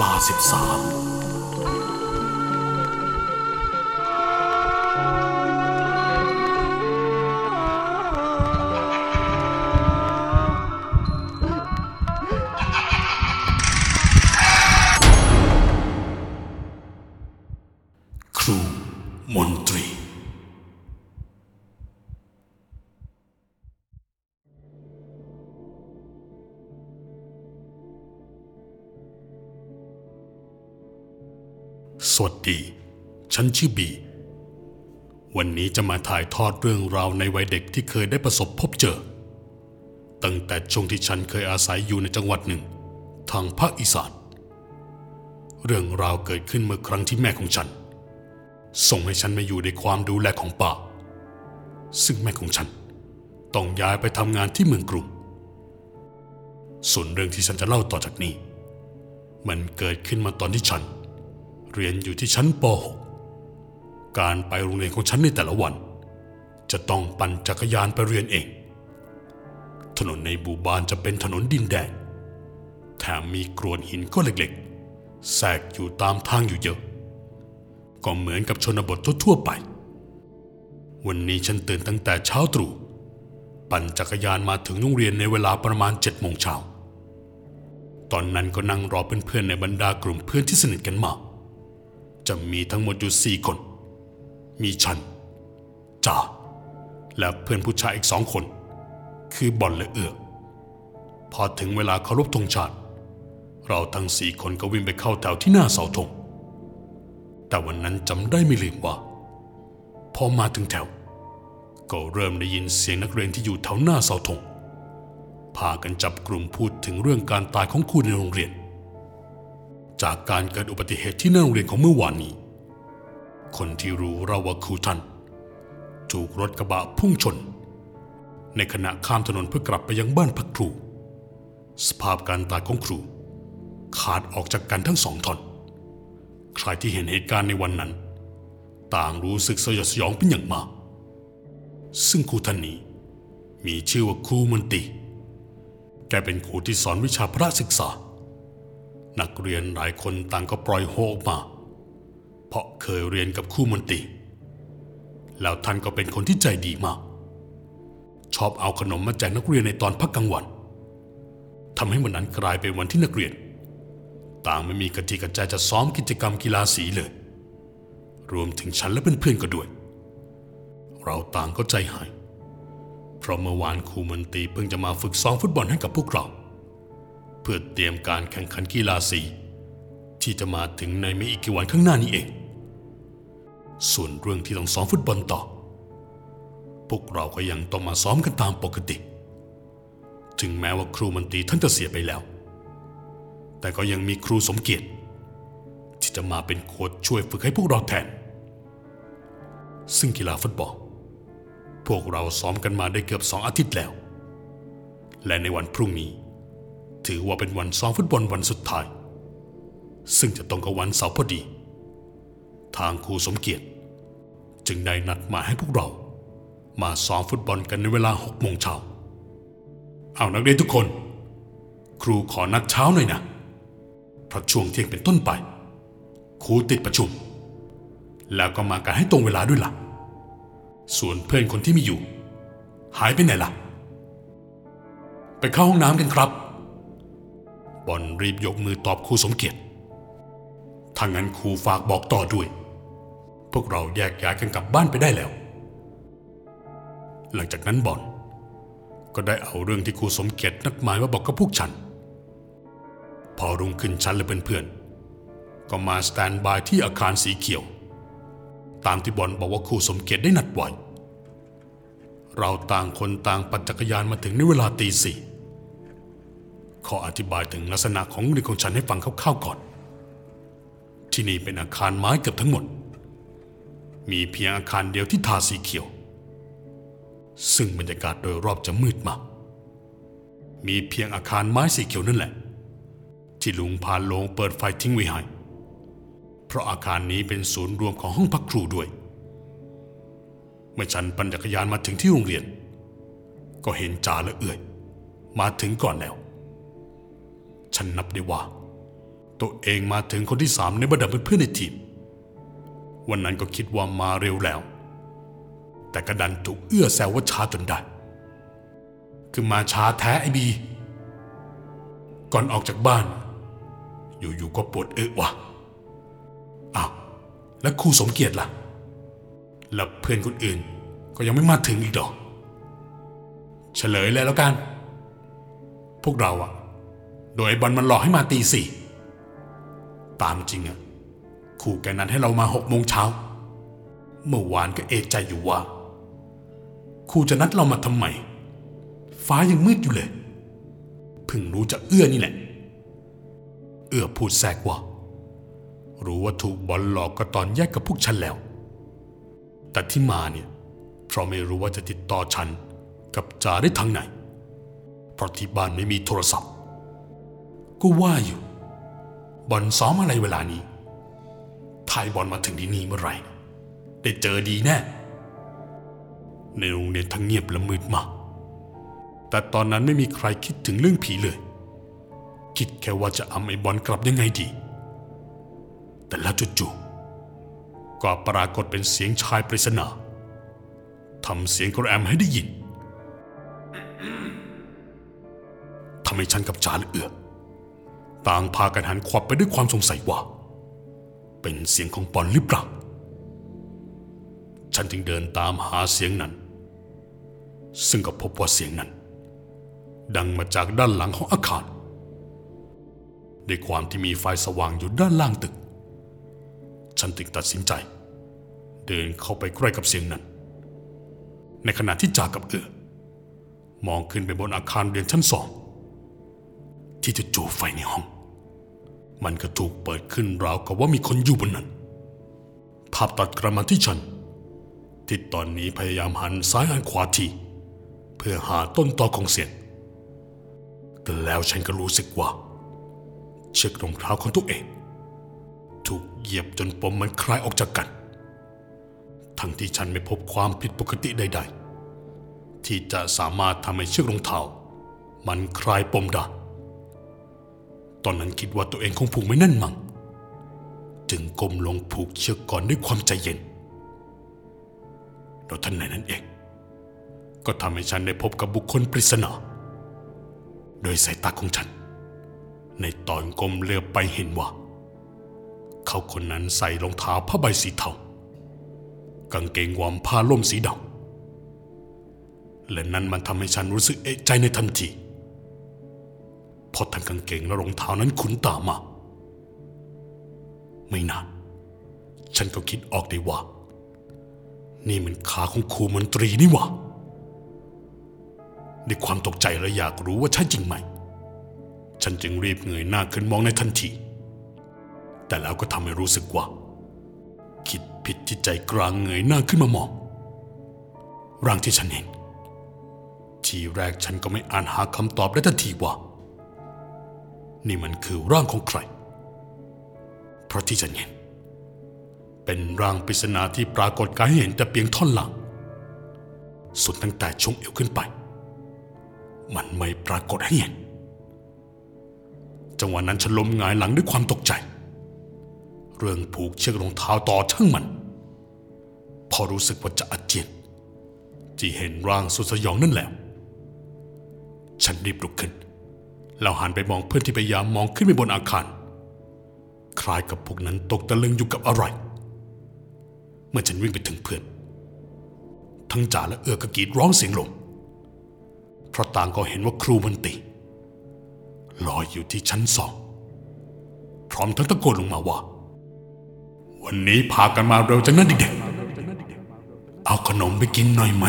ลาสิบสาม สวัสดี ฉันชื่อบี วันนี้จะมาถ่ายทอดเรื่องราวในวัยเด็กที่เคยได้ประสบพบเจอ ตั้งแต่ช่วงที่ฉันเคยอาศัยอยู่ในจังหวัดหนึ่ง ทางภาคอีสาน เรื่องราวเกิดขึ้นเมื่อครั้งที่แม่ของฉัน ส่งให้ฉันมาอยู่ในความดูแลของป้าซึ่งแม่ของฉัน ต้องย้ายไปทำงานที่เมืองกรุง ส่วนเรื่องที่ฉันจะเล่าต่อจากนี้ มันเกิดขึ้นมาตอนที่ฉัน เรียนอยู่ที่ชั้นป .6 การไปโรงเรียนของฉันในแต่ละวัน จะต้องปั่นจักรยานไปเรียนเอง ถนนในบูบานจะเป็นถนนดินแดง แถมมีกรวดหินก้อนเล็กๆ แทรกอยู่ตามทางอยู่เยอะ ก็เหมือนกับชนบททั่วๆไป วันนี้ฉันตื่นตั้งแต่เช้าตรู่ปั่นจักรยานมาถึงโรงเรียนในเวลาประมาณเจ็ดโมงเช้า ตอนนั้นก็นั่งรอเพื่อนๆในบรรดากลุ่มเพื่อนที่สนิทกันมาก จะมีทั้งหมดอยู่สี่คน มีฉันจ่าและเพื่อนผู้ชายอีกสองคน คือบอลและเอือกพอถึงเวลาเคารพธงชาติ เราทั้งสี่คนก็วิ่งไปเข้าแถวที่หน้าเสาธงแต่วันนั้นจำได้ไม่ลืมว่า พอมาถึงแถว ก็เริ่มได้ยินเสียงนักเรียนที่อยู่แถวหน้าเสาธงพากันจับกลุ่มพูดถึงเรื่องการตายของครูในโรงเรียน จากการเกิดอุบัติเหตุที่หน้าโรงเรียนของเมื่อวานนี้ คนที่รู้เราว่าครูท่านถูกรถกระบะพุ่งชน ในขณะข้ามถนนเพื่อกลับไปยังบ้านพักครู สภาพการตายของครู ขาดออกจากกันทั้งสองท่อน ใครที่เห็นเหตุการณ์ในวันนั้น ต่างรู้สึกสยดสยองเป็นอย่างมาก ซึ่งครูท่านนี้มีชื่อว่าครูมันติ แกเป็นครูที่สอนวิชาพระศึกษา นักเรียนหลายคนต่างก็ปล่อยโฮออกมา เพราะเคยเรียนกับครูมนตรีแล้วท่านก็เป็นคนที่ใจดีมาก ชอบเอาขนมมาแจกนักเรียนในตอนพักกลางวันทำให้วันนั้นกลายเป็นวันที่นักเรียน ต่างไม่มีกติกาใจจะซ้อมกิจกรรมกีฬาสีเลย รวมถึงฉันและเพื่อนๆก็ด้วย เราต่างก็ใจหาย เพราะเมื่อวานครูมนตรีเพิ่งจะมาฝึกซ้อมฟุตบอลให้กับพวกเรา พื่อเตรียมการแข่งขันกีฬาสี ที่จะมาถึงในไม่อีกกี่วันข้างหน้านี้เอง ส่วนเรื่องที่ต้องซ้อมฟุตบอลต่อ พวกเราก็ยังต้องมาซ้อมกันตามปกติ ถึงแม้ว่าครูมันตีท่านจะเสียไปแล้ว แต่ก็ยังมีครูสมเกียรติ ที่จะมาเป็นโค้ชช่วยฝึกให้พวกเราแทน ซึ่งกีฬาฟุตบอล พวกเราซ้อมกันมาได้เกือบสองอาทิตย์แล้ว และในวันพรุ่งนี้ ถือว่าเป็นวันซ้อมฟุตบอลวันสุดท้าย ซึ่งจะตรงกับวันเสาร์พอดี ทางครูสมเกียรติ จึงได้นัดมาให้พวกเรา มาซ้อมฟุตบอลกันในเวลาหกโมงเช้าเอานักเรียนทุกคน ครูขอนัดเช้าหน่อยนะเพราะช่วงเที่ยงเป็นต้นไป ครูติดประชุม แล้วก็มากันให้ตรงเวลาด้วยล่ะ ส่วนเพื่อนคนที่มีอยู่ หายไปไหนล่ะ ไปเข้าห้องน้ำกันครับ บอลรีบยกมือตอบครูสมเกียรติถ้างั้นครูฝากบอกต่อด้วย พวกเราแยกย้ายกันกลับบ้านไปได้แล้ว หลังจากนั้นบอลก็ได้เอาเรื่องที่ครูสมเกียรตินัดหมายมาบอกกับพวกฉัน พอรุ่งขึ้นฉันและเพื่อนๆก็มาสแตนบายที่อาคารสีเขียว ตามที่บอลบอกว่าครูสมเกียรติได้นัดไว้เราต่างคนต่างปั่นจักรยานมาถึงในเวลาตีสี่ ขออธิบายถึงลักษณะของเรืองของฉันให้ฟังคร่าวๆก่อน ที่นี่เป็นอาคารไม้เกือบทั้งหมด มีเพียงอาคารเดียวที่ทาสีเขียว ซึ่งบรรยากาศโดยรอบจะมืดมากมีเพียงอาคารไม้สีเขียวนั่นแหละ ที่ลุงพานโลงเปิดไฟทิ้งไว้ให้เพราะอาคารนี้เป็นศูนย์รวมของห้องพักครูด้วย เมื่อฉันปั่นจักรยานมาถึงที่โรงเรียน ก็เห็นจ่าและเอื่อย มาถึงก่อนแล้ว ฉันนับได้ว่า ตัวเองมาถึงคนที่สามในบรรดาเพื่อนๆในทีม วันนั้นก็คิดว่ามาเร็วแล้ว แต่กระดันถูกเอื้อแซวว่าช้าจนได้ คือมาช้าแท้ไอบี ก่อนออกจากบ้าน อยู่ๆก็ปวดเออวะอ้าวแล้วครูสมเกียรติล่ะ แล้วเพื่อนคนอื่นก็ยังไม่มาถึงอีกดอกเฉลยเลยแล้วกัน พวกเราอะ โดยไอ้บอลมันหลอกให้มาตีสี่ตามจริงอะครูแกนั้นให้เรามาหกโมงเช้า เมื่อวานก็เอะใจอยู่ว่าครูจะนัดเรามาทำไม ฟ้ายังมืดอยู่เลยเพิ่งรู้จะเอื้อนี่แหละ เอื้อพูดแทรกว่า รู้ว่าถูกบอลหลอกก็ตอนแยกกับพวกฉันแล้ว แต่ที่มาเนี่ยเพราะไม่รู้ว่าจะติดต่อฉันกับจ่าได้ทางไหน เพราะที่บ้านไม่มีโทรศัพท์ ก็ว่าอยู่ บอลซ้อมอะไรเวลานี้ถ่ายบอลมาถึงที่นี่เมื่อไหร่ ได้เจอดีแน่ ในโรงเรียนทั้งเงียบและมืดมากแต่ตอนนั้นไม่มีใครคิดถึงเรื่องผีเลย คิดแค่ว่าจะเอาไอ้บอลกลับยังไงดี แต่แล้วจู่ๆก็ปรากฏเป็นเสียงชายปริศนาทำเสียงกระแอมให้ได้ยินทำให้ฉันกับจาและเอือ ต่างพากันหันขวับไปด้วยความสงสัยว่า เป็นเสียงของบอลหรือเปล่า ฉันจึงเดินตามหาเสียงนั้น ซึ่งก็พบว่าเสียงนั้น ดังมาจากด้านหลังของอาคารด้วยความที่มีไฟสว่างอยู่ด้านล่างตึก ฉันจึงตัดสินใจ เดินเข้าไปใกล้กับเสียงนั้น ในขณะที่จากับเอือมองขึ้นไปบนอาคารเรียนชั้นสองที่จะจู่ไฟในห้อง มันก็ถูกเปิดขึ้นราวกับว่ามีคนอยู่บนนั้น ภาพตัดกลับมาที่ฉัน ที่ตอนนี้พยายามหันซ้ายหันขวาทีเพื่อหาต้นตอของเสียง แต่แล้วฉันก็รู้สึกว่า เชือกรองเท้าของตัวเอง ถูกเหยียบจนปมมันคลายออกจากกัน ทั้งที่ฉันไม่พบความผิดปกติใด ๆ ที่จะสามารถทำให้เชือกรองเท้ามันคลายปมได้ ตอนนั้นคิดว่าตัวเองคงผูกไม่แน่นมั้งจึงก้มลงผูกเชือกก่อนด้วยความใจเย็นแล้วท่านในนั้นเอง ก็ทำให้ฉันได้พบกับบุคคลปริศนา โดยสายตาของฉัน ในตอนก้มเลือบไปเห็นว่า เขาคนนั้นใส่รองเท้าผ้าใบสีเทากางเกงวอมผ้าล่มสีดำและนั้นมันทำให้ฉันรู้สึกเอะใจในทันที เพราะทั้งกางเกงและรองเท้านั้นคุ้นตามา ไม่นานฉันก็คิดออกได้ว่า นี่มันขาของครูมนตรีนี่หว่าด้วยความตกใจและอยากรู้ว่าใช่จริงไหม ฉันจึงรีบเงยหน้าขึ้นมองในทันที แต่แล้วก็ทำให้รู้สึกว่า คิดผิดที่ใจกลางเงยหน้าขึ้นมามอง ร่างที่ฉันเห็น ทีแรกฉันก็ไม่อ่านหาคำตอบได้ทันทีว่า นี่มันคือร่างของใคร เพราะที่ฉันเห็น เป็นร่างปริศนาที่ปรากฏกายให้เห็นแต่เพียงท่อนหลัง สุดตั้งแต่ช่วงเอวขึ้นไป มันไม่ปรากฏให้เห็น จังหวะนั้นฉันล้มหงายหลังด้วยความตกใจ เรื่องผูกเชือกรองเท้าต่อช่างมัน พอรู้สึกว่าจะอาเจียนที่เห็นร่างสุดสยองนั่นแหละ ฉันรีบลุกขึ้น แล้วหันไปมองเพื่อนที่พยายามมองขึ้นไปบนอาคาร คล้ายกับพวกนั้นตกตะลึงอยู่กับอะไร เมื่อฉันวิ่งไปถึงเพื่อน ทั้งจ่าและเอือกระกรีดร้องเสียงลงเพราะต่างก็เห็นว่าครูมันตีลอยอยู่ที่ชั้นสอง พร้อมทั้งตะโกนลงมาว่า วันนี้พากันมาเร็วจังนะเด็กๆ เอาขนมไปกินหน่อยไหม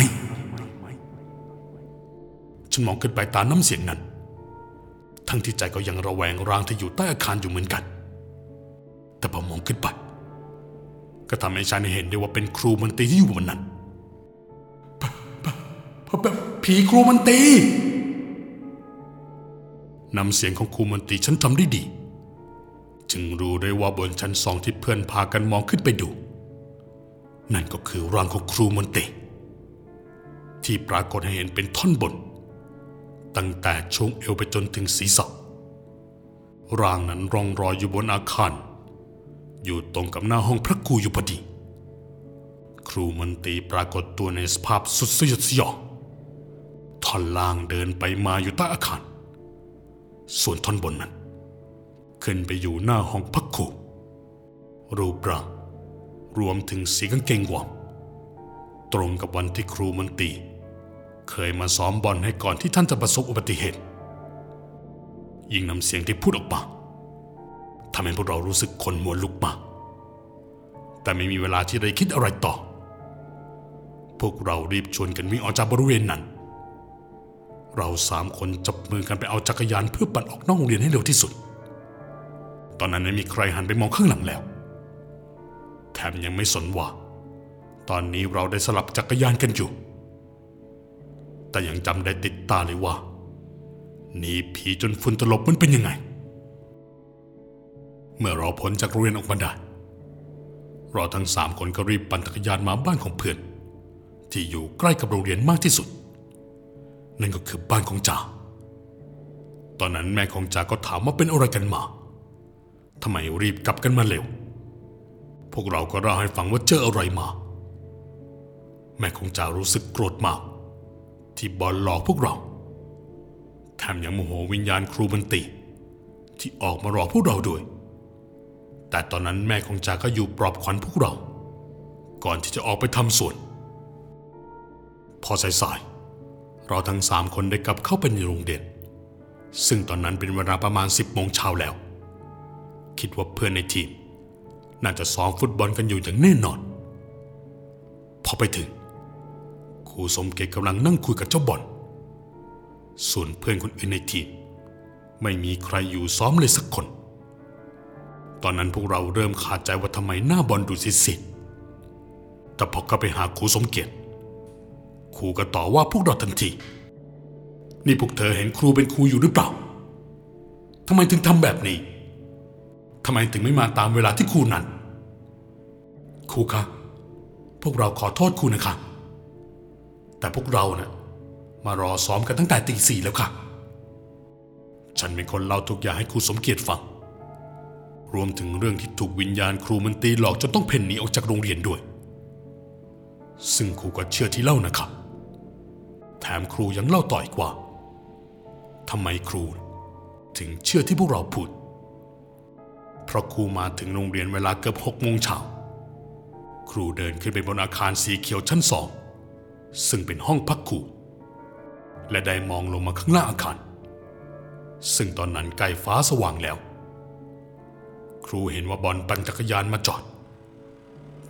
ฉันมองขึ้นไปตามน้ำเสียงนั้น ทั้งที่ใจก็ยังระแวงรางที่อยู่ใต้อาคารอยู่เหมือนกัน แต่พอมองขึ้นไป ก็ทำให้ฉันเห็นได้ว่าเป็นครูมันตีที่อยู่บนนั้นปะปะปะปะผีครูมันตีนำเสียงของครูมันตีฉันจำได้ดี จึงรู้ได้ว่าบนชั้นสองที่เพื่อนพากันมองขึ้นไปดู นั่นก็คือร่างของครูมนตรีที่ปรากฏให้เห็นเป็นท่อนบน ตั้งแต่ช่วงเอวไปจนถึงศีรษะร่างนั้นร่องรอยอยู่บนอาคาร อยู่ตรงกับหน้าห้องพระครูอยู่พอดี ครูมนตรีปรากฏตัวในสภาพสุดสยดสยองท่อนล่างเดินไปมาอยู่ใต้อาคาร ส่วนท่อนบนนั้น ขึ้นไปอยู่หน้าห้องพักครู รูปร่างรวมถึงสีกางเกงวอมตรงกับวันที่ครูมนตรี เคยมาซ้อมบอลให้ก่อนที่ท่านจะประสบอุบัติเหตุ ยิ่งนำเสียงที่พูดออกมาทำให้พวกเรารู้สึกขนหัวลุกมา แต่ไม่มีเวลาที่ได้คิดอะไรต่อ พวกเรารีบชวนกันวิ่งออกจากบริเวณนั้น เราสามคนจับมือกันไปเอาจักรยานเพื่อปั่นออกนอกโรงเรียนให้เร็วที่สุด ตอนนั้นไม่มีใครหันไปมองข้างหลังแล้ว แถมยังไม่สนว่า ตอนนี้เราได้สลับจักรยานกันอยู่ แต่ยังจำได้ติดตาเลยว่าหนีผีจนฝุ่นตลบมันเป็นยังไง เมื่อเราพ้นจากโรงเรียนออกมาได้เราทั้งสามคนก็รีบปั่นจักรยานมาบ้านของเพื่อน ที่อยู่ใกล้กับโรงเรียนมากที่สุด นั่นก็คือบ้านของจ่าตอนนั้นแม่ของจ่าก็ถามว่าเป็นอะไรกันมาทำไมรีบกลับกันมาเร็ว พวกเราก็เล่าให้ฟังว่าเจออะไรมา แม่ของจ่ารู้สึกโกรธมาก ที่บอลหลอกพวกเราแถมยังโมโหวิญญาณครูบันติ ที่ออกมาหลอกพวกเราด้วย แต่ตอนนั้นแม่ของจ่าก็อยู่ปลอบขวัญพวกเรา ก่อนที่จะออกไปทำสวน พอสายๆเราทั้งสามคนได้กลับเข้าไปในโรงเรียนซึ่งตอนนั้นเป็นเวลาประมาณ 10โมงเช้าแล้ว คิดว่าเพื่อนในทีม น่าจะซ้อมฟุตบอลกันอยู่อย่างแน่นอน พอไปถึง รูสมเกตกำลังนั่งคุยกับเจ้าบอลส่วนเพื่อนคนอื่นในทีมไม่มีใครอยู่ซ้อมเลยสักคน ตอนนั้นพวกเราเริ่มขาดใจว่าทำไมหน้าบอลดูสิดๆแต่พอก็ไปหาครูสมเกียรติครูก็ต่อว่าพวกเราทันที นี่พวกเธอเห็นครูเป็นครูอยู่หรือเปล่าทำไมถึงทำแบบนี้ทำไมถึงไม่มาตามเวลาที่ครูนัดครูคะ พวกเราขอโทษครูนะคะ แต่พวกเราเนะ่ะมารอซ้อมกันตั้งแต่ตีสี่แล้วค่ะ ฉันเป็นคนเล่าทุกอย่างให้ครูสมเกียรติฟัง รวมถึงเรื่องที่ถูกวิญญาณครูมันตีหลอกจนต้องเพ่นหนีออกจากโรงเรียนด้วย ซึ่งครูก็เชื่อที่เล่านะครับ แถมครูยังเล่าต่ออีกว่าทำไมครูถึงเชื่อที่พวกเราพูด เพราะครูมาถึงโรงเรียนเวลาเกือบหกโมงเช้า ครูเดินขึ้นไปบนอาคารสีเขียวชั้นสอง ซึ่งเป็นห้องพักครูและได้มองลงมาข้างล่างอาคาร ซึ่งตอนนั้นใกล้ฟ้าสว่างแล้ว ครูเห็นว่าบอลปั่นจักรยานมาจอด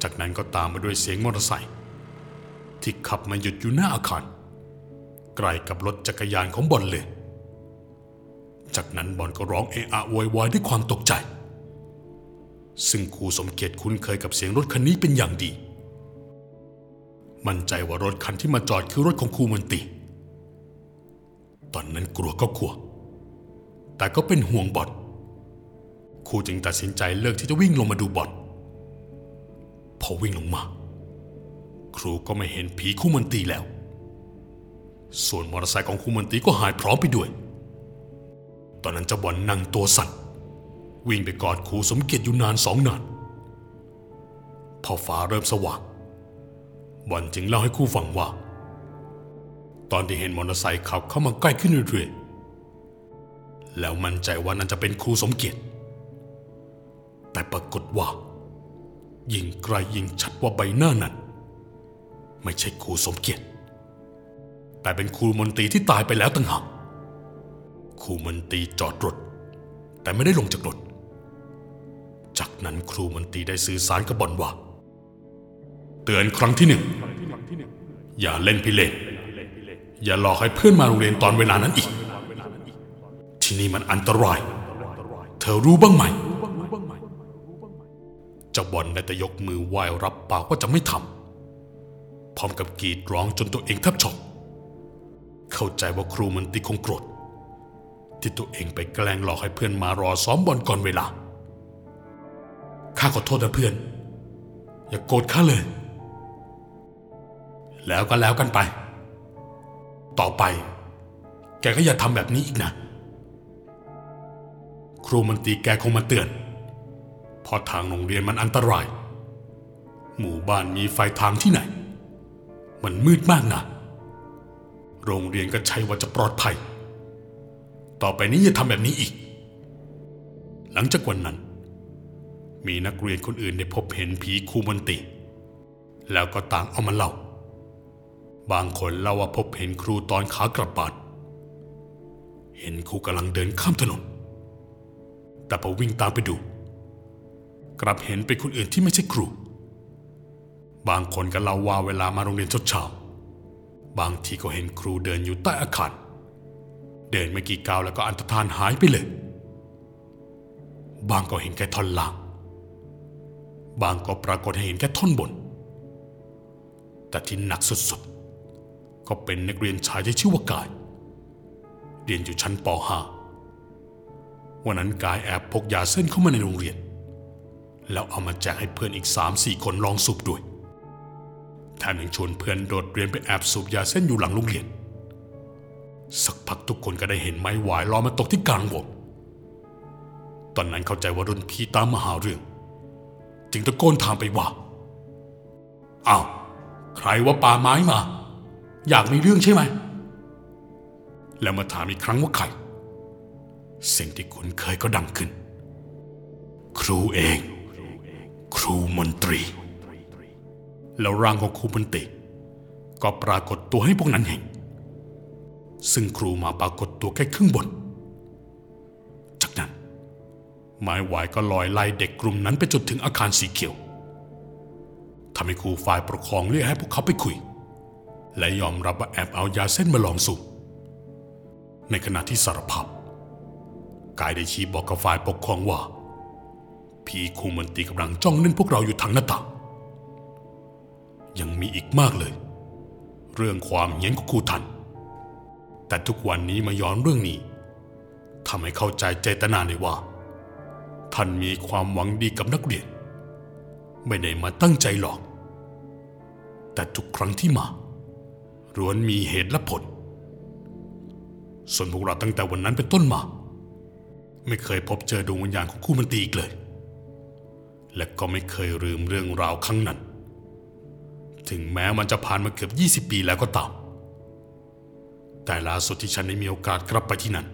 จากนั้นก็ตามมาด้วยเสียงมอเตอร์ไซค์ที่ขับมาหยุดอยู่หน้าอาคารใกล้กับรถจักรยานของบอลเลย จากนั้นบอลก็ร้องเอะอะโวยวายด้วยความตกใจ ซึ่งครูสมเกียรติคุ้นเคยกับเสียงรถคันนี้เป็นอย่างดี มั่นใจว่ารถคันที่มาจอดคือรถของครูมนตรีตอนนั้นกลัวก็กลัว แต่ก็เป็นห่วงบอลครูจึงตัดสินใจเลิกที่จะวิ่งลงมาดูบอลพอวิ่งลงมา ครูก็ไม่เห็นผีคู่มันตีแล้ว ส่วนมอเตอร์ไซค์ของครูมันตีก็หายพร้อมไปด้วย ตอนนั้นเจ้าบอลนั่งตัวสั่นวิ่งไปกอดครูสมเกียรติอยู่นานสองนานพอฟ้าเริ่มสว่าง บอลจึงเล่าให้ครูฟังว่า ตอนที่เห็นมอเตอร์ไซค์ขับเข้ามาใกล้ขึ้นเรื่อยๆแล้วมั่นใจว่านั่นจะเป็นครูสมเกียรติ แต่ปรากฏว่ายิ่งไกลยิ่งชัดว่าใบหน้านั้น ไม่ใช่ครูสมเกียรติ แต่เป็นครูมนตรีที่ตายไปแล้วต่างหากครูมนตรีจอดรถ แต่ไม่ได้ลงจากรถ จากนั้นครูมนตรีได้สื่อสารกับบอลว่า เตือนครั้งที่หนึ่ง อย่าเล่นพิเรนอย่าหลอกให้เพื่อนมาโรงเรียนตอนเวลานั้นอีก ที่นี่มันอันตราย เธอรู้บ้างไหมเจ้าบอลได้แต่ยกมือไหว้รับปากว่าจะไม่ทำพร้อมกับกรีดร้องจนตัวเองแทบช็อกเข้าใจว่าครูมันตีคงโกรธที่ตัวเองไปแกล้งหลอกให้เพื่อนมารอซ้อมบอลก่อนเวลาข้าขอโทษนะเพื่อน อย่ากโกรธข้าเลย แล้วก็แล้วกันไป ต่อไป แกก็อย่าทำแบบนี้อีกนะ ครูมันตีแกคงมาเตือนเพราะทางโรงเรียนมันอันตราย หมู่บ้านมีไฟทางที่ไหน มันมืดมากนะโรงเรียนก็ใช่ว่าจะปลอดภัย ต่อไปนี้อย่าทำแบบนี้อีก หลังจากวันนั้น มีนักเรียนคนอื่นได้พบเห็นผีครูมันตรีแล้วก็ต่างเอามาเล่า บางคนเล่าว่าพบเห็นครูตอนขากลับบ้านเห็นครูกำลังเดินข้ามถนน แต่พอวิ่งตามไปดู กลับเห็นเป็นคนอื่นที่ไม่ใช่ครู บางคนก็เล่าว่าเวลามาโรงเรียนเช้าๆบางทีก็เห็นครูเดินอยู่ใต้อาคารเดินไม่กี่ก้าวแล้วก็อันตรธานหายไปเลย บางก็เห็นแค่ท่อนล่าง บางก็ปรากฏให้เห็นแค่ท่อนบน แต่ที่หนักสุดๆ ก็เป็นนักเรียนชายที่ชื่อว่ากาย เรียนอยู่ชั้นป .5 วันนั้นกายแอบพกยาเส้นเข้ามาในโรงเรียน แล้วเอามาแจกให้เพื่อนอีกสามสี่คนลองสูบด้วยแถมยังชวนเพื่อนโดดเรียนไปแอบสูบยาเส้นอยู่หลังโรงเรียน สักพักทุกคนก็ได้เห็นไม้หวายลอยมาตกที่กลางวงตอนนั้นเข้าใจว่ารุ่นพี่ตามมาหาเรื่อง จึงตะโกนถามไปว่าอ้าวใครว่าป่าไม้มา อยากมีเรื่องใช่ไหม แล้วมาถามอีกครั้งว่าใคร สิ่งที่คุ้นเคยก็ดังขึ้น ครูเอง ครูมนตรี แล้วร่างของครูมนตรี ก็ปรากฏตัวให้พวกนั้นเห็น ซึ่งครูมาปรากฏตัวแค่ครึ่งบน จากนั้น ไม้หวายก็ลอยไล่เด็กกลุ่มนั้นไปจนถึงอาคารสีเขียวทำให้ครูฝ่ายปกครองเรียกให้พวกเขาไปคุย และยอมรับว่าแอบเอายาเส้นมาลองสูบในขณะที่สารภาพกายได้ชี้บอกกับฝ่ายปกครองว่าผีครูมันตีกำลังจ้องเล่นพวกเราอยู่ทางหน้าต่างยังมีอีกมากเลย เรื่องความเหี้ยนของครูทัน แต่ทุกวันนี้มาย้อนเรื่องนี้ทำให้เข้าใจเจตนาเลยว่า ท่านมีความหวังดีกับนักเรียน ไม่ได้มาตั้งใจหลอก แต่ทุกครั้งที่มา ล้วนมีเหตุและผล ส่วนพวกเราตั้งแต่วันนั้นเป็นต้นมา ไม่เคยพบเจอดวงวิญญาณของคู่มันตีอีกเลย และก็ไม่เคยลืมเรื่องราวครั้งนั้น ถึงแม้มันจะผ่านมาเกือบ 20 ปีแล้วก็ตาม แต่ล่าสุดที่ฉันได้มีโอกาสกลับไปที่นั่น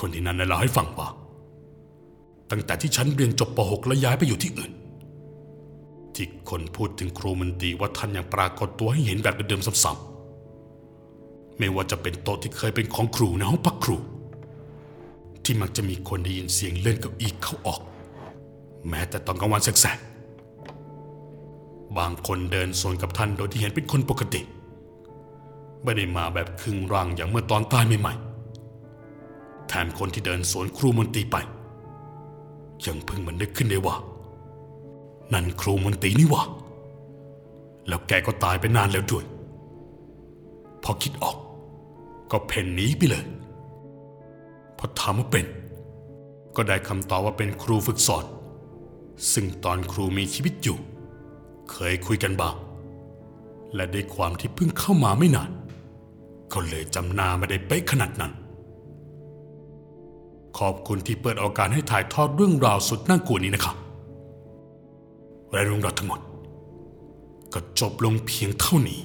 คนที่นั่นได้เล่าให้ฟังว่า ตั้งแต่ที่ฉันเรียนจบป .6 และย้ายไปอยู่ที่อื่น ที่คนพูดถึงครูมันตรีว่าท่านยังปรากฏตัวให้เห็นแบบเดิมๆซ้ำๆไม่ว่าจะเป็นโต๊ะที่เคยเป็นของครูในห้องพักครู ที่มักจะมีคนได้ยินเสียงเล่นเกับอีกเข้าออก แม้แต่ตอนกลางวันแสกๆบางคนเดินสวนกับท่านโดยที่เห็นเป็นคนปกติ ไม่ได้มาแบบครึ่งร่างอย่างเมื่อตอนตายใหม่ๆแถมคนที่เดินสวนครูมนตรีไปยังเพิ่งมันนึกขึ้นได้ว่า นั่นครูมนตรีนี่ว่าแล้วแกก็ตายไปนานแล้วด้วย พอคิดออก ก็เพ่นหนีไปเลย พอถามว่าเป็น ก็ได้คำตอบว่าเป็นครูฝึกสอน ซึ่งตอนครูมีชีวิตอยู่ เคยคุยกันบ้าง และด้วยความที่เพิ่งเข้ามาไม่นาน ก็เลยจำหนาไม่ได้เป๊ะขนาดนั้น ขอบคุณที่เปิดโอกาสให้ถ่ายทอดเรื่องราวสุดน่ากลัวนี้นะครับ และเรื่องราวทั้งหมด ก็จบลงเพียงเท่านี้